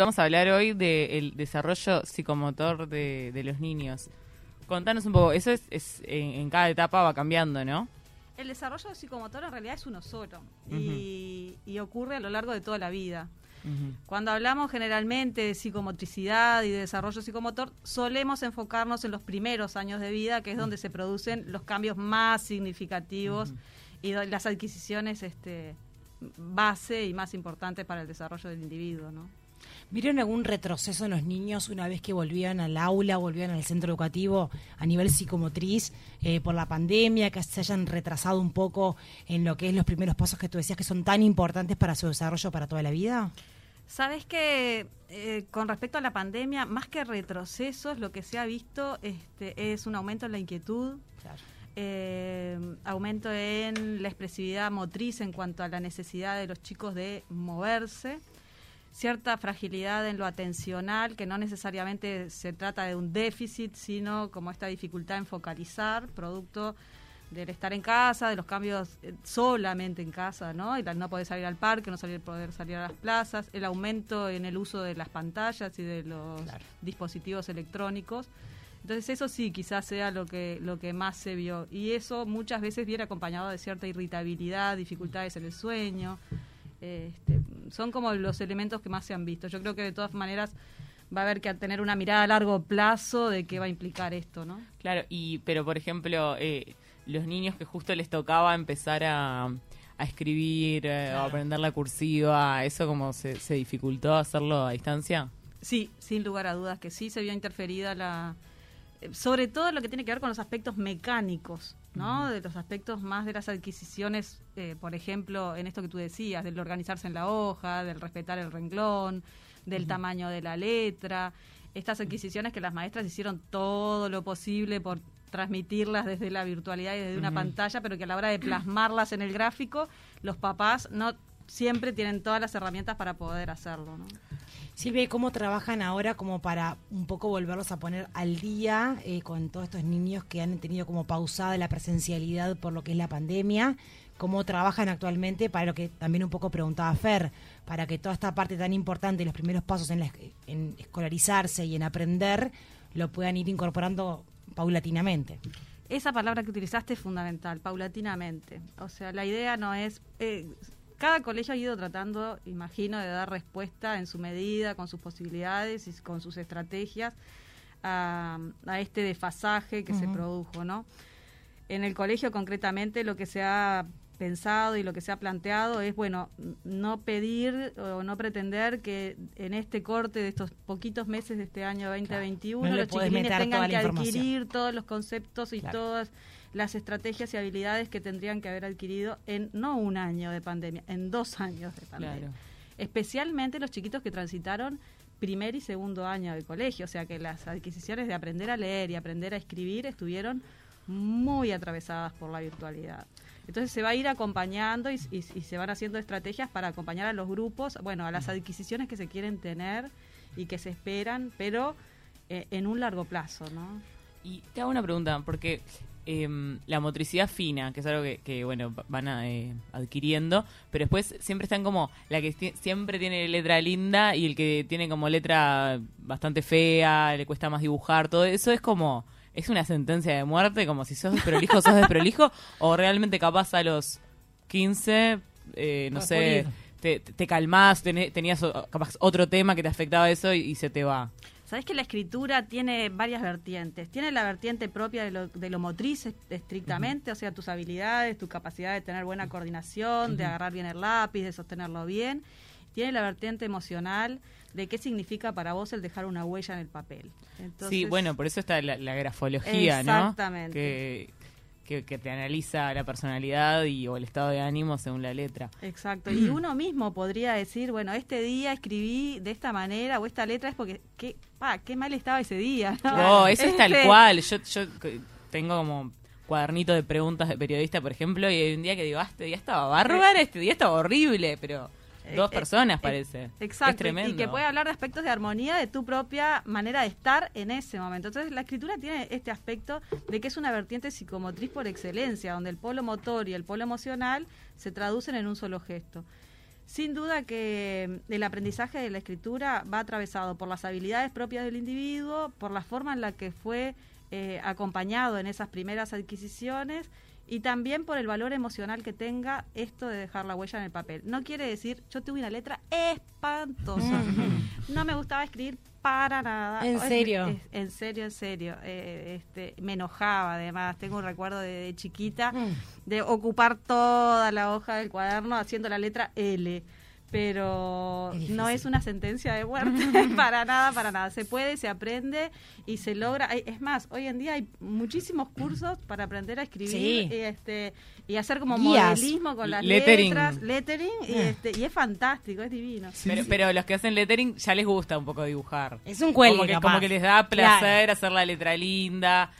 Vamos a hablar hoy del desarrollo psicomotor de, los niños. Contanos un poco, eso es, en, cada etapa va cambiando, ¿no? El desarrollo psicomotor en realidad es uno solo y, ocurre a lo largo de toda la vida. Cuando hablamos generalmente de psicomotricidad y de desarrollo psicomotor, solemos enfocarnos en los primeros años de vida, que es donde se producen los cambios más significativos y las adquisiciones este, base y más importantes para el desarrollo del individuo, ¿no? ¿Vieron algún retroceso en los niños una vez que volvían al aula, volvían al centro educativo a nivel psicomotriz eh, por la pandemia, que se hayan retrasado un poco en lo que es los primeros pasos que tú decías que son tan importantes para su desarrollo para toda la vida? Sabes que eh, con respecto a la pandemia, más que retrocesos, lo que se ha visto este, es un aumento en la inquietud. Eh, aumento en la expresividad motriz en cuanto a la necesidad de los chicos de moverse cierta fragilidad en lo atencional, que no necesariamente se trata de un déficit, sino como esta dificultad en focalizar, producto del estar en casa, de los cambios eh, solamente en casa, ¿no? Y no poder salir al parque, no salir, poder salir a las plazas, el aumento en el uso de las pantallas y de los dispositivos electrónicos. Entonces eso sí, quizás sea lo que lo que más se vio y eso muchas veces viene acompañado de cierta irritabilidad, dificultades en el sueño. Este, son como los elementos que más se han visto. Yo creo que de todas maneras va a haber que tener una mirada a largo plazo de qué va a implicar esto, ¿no? Claro, y pero por ejemplo, eh, los niños que justo les tocaba empezar a, escribir eh, o aprender la cursiva, ¿eso como se, se dificultó hacerlo a distancia? Sí, sin lugar a dudas que sí se vio interferida la, sobre todo lo que tiene que ver con los aspectos mecánicos, ¿no? De los aspectos más de las adquisiciones, eh, por ejemplo, en esto que tú decías, del organizarse en la hoja, del respetar el renglón, del tamaño de la letra, estas adquisiciones que las maestras hicieron todo lo posible por transmitirlas desde la virtualidad y desde una pantalla, pero que a la hora de plasmarlas en el gráfico, los papás no siempre tienen todas las herramientas para poder hacerlo, ¿no? Silvia, ¿cómo trabajan ahora como para un poco volverlos a poner al día eh, con todos estos niños que han tenido como pausada la presencialidad por lo que es la pandemia? ¿Cómo trabajan actualmente para lo que también un poco preguntaba Fer, para que toda esta parte tan importante, los primeros pasos en, en escolarizarse y en aprender, lo puedan ir incorporando paulatinamente? Esa palabra que utilizaste es fundamental, paulatinamente. O sea, la idea no es... Eh, cada colegio ha ido tratando, imagino, de dar respuesta en su medida, con sus posibilidades y con sus estrategias a, este desfasaje que se produjo, ¿no? En el colegio concretamente lo que se ha pensado y lo que se ha planteado es, bueno, no pedir o no pretender que en este corte de estos poquitos meses de este año 2021 los chiquilines tengan que adquirir todos los conceptos y todas las estrategias y habilidades que tendrían que haber adquirido en no un año de pandemia, en dos años de pandemia. Especialmente los chiquitos que transitaron primer y segundo año de colegio, o sea que las adquisiciones de aprender a leer y aprender a escribir estuvieron muy atravesadas por la virtualidad. Entonces se va a ir acompañando y, se van haciendo estrategias para acompañar a los grupos, bueno, a las adquisiciones que se quieren tener y que se esperan, pero eh, en un largo plazo, ¿no? Y te hago una pregunta, porque Em, la motricidad fina, que es algo que, bueno, van eh, adquiriendo, pero después siempre están como la que siempre tiene letra linda y el que tiene como letra bastante fea, le cuesta más dibujar, todo eso es como, es una sentencia de muerte, como si sos desprolijo, sos desprolijo, o realmente capaz a los 15, eh, no sé, te, te calmás, tenías capaz otro tema que te afectaba eso y se te va. Sabes que la escritura tiene varias vertientes. Tiene la vertiente propia de lo, de lo motriz estrictamente, o sea, tus habilidades, tu capacidad de tener buena coordinación, de agarrar bien el lápiz, de sostenerlo bien. Tiene la vertiente emocional de qué significa para vos el dejar una huella en el papel. sí, bueno, por eso está la, grafología, ¿no? Exactamente que, te analiza la personalidad y o el estado de ánimo según la letra. Exacto. Y uno mismo podría decir, bueno, este día escribí de esta manera o esta letra es porque qué, pa, qué mal estaba ese día. No, eso es tal este cual. Yo, yo tengo como cuadernito de preguntas de periodista, por ejemplo, y hay un día que digo, ah, este día estaba bárbaro, este día estaba horrible, pero Dos eh, personas, eh, parece. exacto. Es tremendo. Y que puede hablar de aspectos de armonía de tu propia manera de estar en ese momento. Entonces, la escritura tiene este aspecto de que es una vertiente psicomotriz por excelencia, donde el polo motor y el polo emocional se traducen en un solo gesto. Sin duda que el aprendizaje de la escritura va atravesado por las habilidades propias del individuo, por la forma en la que fue eh, acompañado en esas primeras adquisiciones y también por el valor emocional que tenga esto de dejar la huella en el papel. No quiere decir, yo tuve una letra espantosa, no me gustaba escribir para nada. ¿En serio? en serio, en serio. Eh, este, me enojaba además, tengo un recuerdo de, chiquita mm. de ocupar toda la hoja del cuaderno haciendo la letra L pero no es una sentencia de muerte para nada, para nada. Se puede, se aprende y se logra. Es más, hoy en día hay muchísimos cursos para aprender a escribir y, este, y hacer como modelismo con las letras, lettering, y, ah. este, y es fantástico, es divino. pero, los que hacen lettering ya les gusta un poco dibujar. Es un cuelgue, como que, les da placer hacer la letra linda.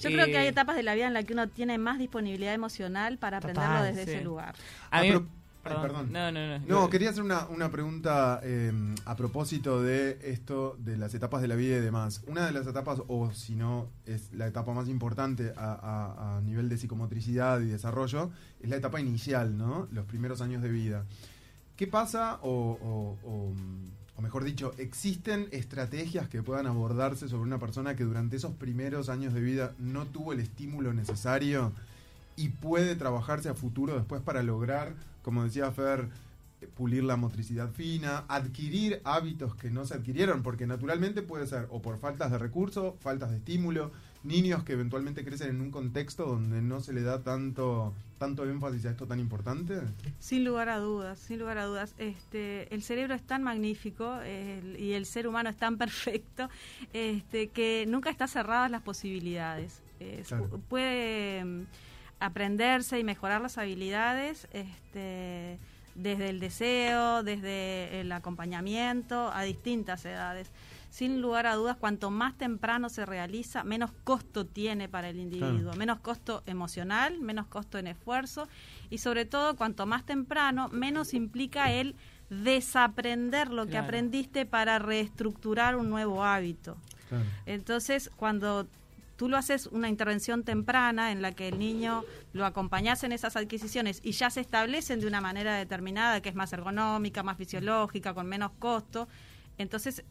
Yo creo que hay eh, etapas de la vida en las que uno tiene más disponibilidad emocional para aprenderlo desde ese lugar. A mí, perdón. No, no, no. No, quería hacer una, una pregunta em, a propósito de esto de las etapas de la vida y demás. Una de las etapas, o si no, es la etapa más importante a, nivel de psicomotricidad y desarrollo, es la etapa inicial, ¿no? Los primeros años de vida. ¿Qué pasa, o, o mejor dicho, existen estrategias que puedan abordarse sobre una persona que durante esos primeros años de vida no tuvo el estímulo necesario y puede trabajarse a futuro después para lograr como decía Fer, pulir la motricidad fina, adquirir hábitos que no se adquirieron, porque naturalmente puede ser o por faltas de recursos, faltas de estímulo, niños que eventualmente crecen en un contexto donde no se le da tanto tanto énfasis a esto tan importante? Sin lugar a dudas, sin lugar a dudas. Este, el cerebro es tan magnífico y el ser humano es tan perfecto este, que nunca está cerradas las posibilidades. Puede aprenderse y mejorar las habilidades este, desde el deseo, desde el acompañamiento a distintas edades. Sin lugar a dudas, cuanto más temprano se realiza, menos costo tiene para el individuo, menos costo emocional, menos costo en esfuerzo y sobre todo, cuanto más temprano, menos implica el desaprender lo que aprendiste para reestructurar un nuevo hábito. Entonces, cuando tú lo haces una intervención temprana en la que el niño lo acompañas en esas adquisiciones y ya se establecen de una manera determinada que es más ergonómica, más fisiológica, con menos costo, entonces,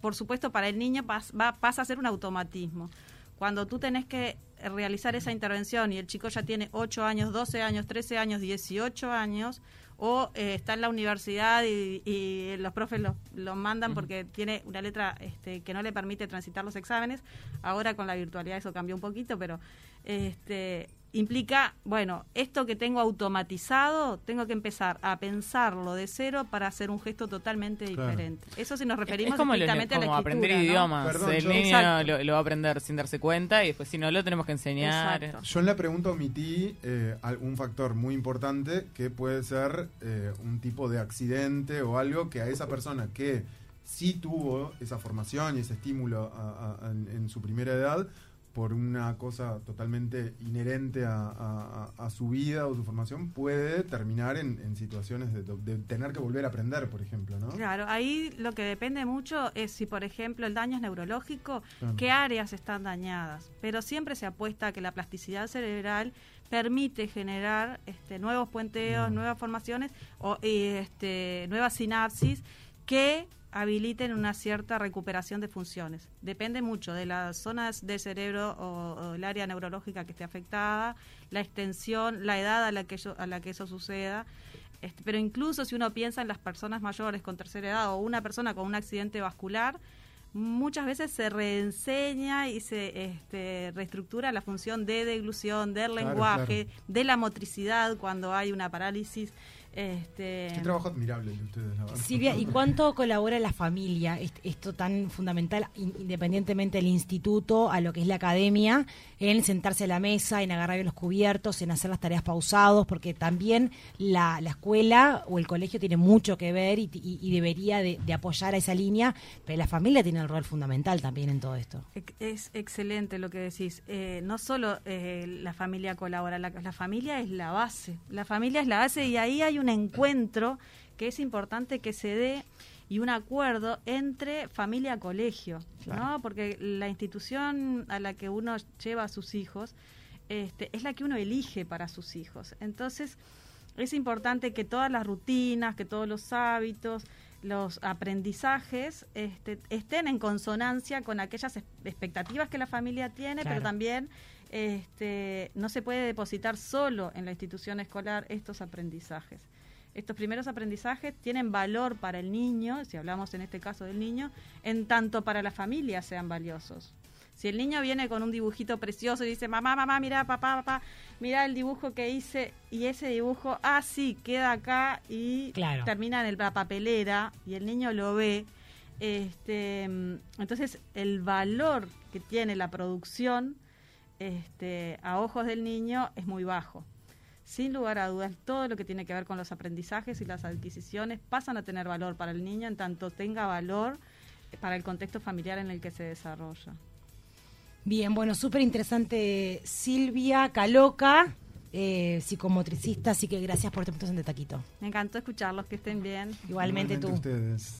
por supuesto, para el niño pasa a ser un automatismo. Cuando tú tenés que realizar esa intervención y el chico ya tiene 8 años, 12 años, 13 años, 18 años, o eh, está en la universidad y, los profes lo, mandan porque tiene una letra este, que no le permite transitar los exámenes. Ahora con la virtualidad eso cambió un poquito, pero este, implica, bueno, esto que tengo automatizado, tengo que empezar a pensarlo de cero para hacer un gesto totalmente diferente. Eso si nos referimos es como, como aprender idiomas. el niño lo, va a aprender sin darse cuenta y después si no lo tenemos que enseñar. Yo en la pregunta omití eh, un factor muy importante que puede ser eh, un tipo de accidente o algo que a esa persona que sí tuvo esa formación y ese estímulo en su primera edad por una cosa totalmente inherente a, su vida o su formación, puede terminar en, situaciones de, tener que volver a aprender, por ejemplo, ¿no? Claro, ahí lo que depende mucho es si, por ejemplo, el daño es neurológico, qué áreas están dañadas. Pero siempre se apuesta a que la plasticidad cerebral permite generar este, nuevos puenteos, nuevas formaciones o este, nuevas sinapsis que habiliten una cierta recuperación de funciones. Depende mucho de las zonas del cerebro o, el área neurológica que esté afectada, la extensión, la edad a la que, a la que eso suceda. Este, pero incluso si uno piensa en las personas mayores con tercera edad o una persona con un accidente vascular, muchas veces se reenseña y se este, reestructura la función de deglución, del lenguaje, de la motricidad cuando hay una parálisis este... Qué trabajo admirable de ustedes, Silvia, ¿y cuánto colabora la familia, esto tan fundamental, independientemente del instituto, a lo que es la academia, en sentarse a la mesa, en agarrar los cubiertos, en hacer las tareas pausados? Porque también la, escuela o el colegio tiene mucho que ver y, debería de, apoyar a esa línea, pero la familia tiene el rol fundamental también en todo esto. Es excelente lo que decís. Eh, no solo eh, la familia colabora, la, la familia es la base. La familia es la base y ahí hay un un encuentro que es importante que se dé y un acuerdo entre familia-colegio, ¿no? Porque la institución a la que uno lleva a sus hijos este, es la que uno elige para sus hijos. Entonces, es importante que todas las rutinas, que todos los hábitos, los aprendizajes este, estén en consonancia con aquellas expectativas que la familia tiene, pero también este, no se puede depositar solo en la institución escolar estos aprendizajes. Estos primeros aprendizajes tienen valor para el niño, si hablamos en este caso del niño, en tanto para la familia sean valiosos. Si el niño viene con un dibujito precioso y dice, mamá, mamá, mira, papá, papá, mira el dibujo que hice y ese dibujo, ah, sí, queda acá y termina en la papelera y el niño lo ve. Este, entonces, el valor que tiene la producción este, a ojos del niño es muy bajo. Sin lugar a dudas, todo lo que tiene que ver con los aprendizajes y las adquisiciones pasan a tener valor para el niño en tanto tenga valor para el contexto familiar en el que se desarrolla. Bien, bueno, súper interesante Silvia Caloca, eh, psicomotricista, así que gracias por tu presentación de Taquito. Me encantó escucharlos, que estén bien. Igualmente, tú. Ustedes.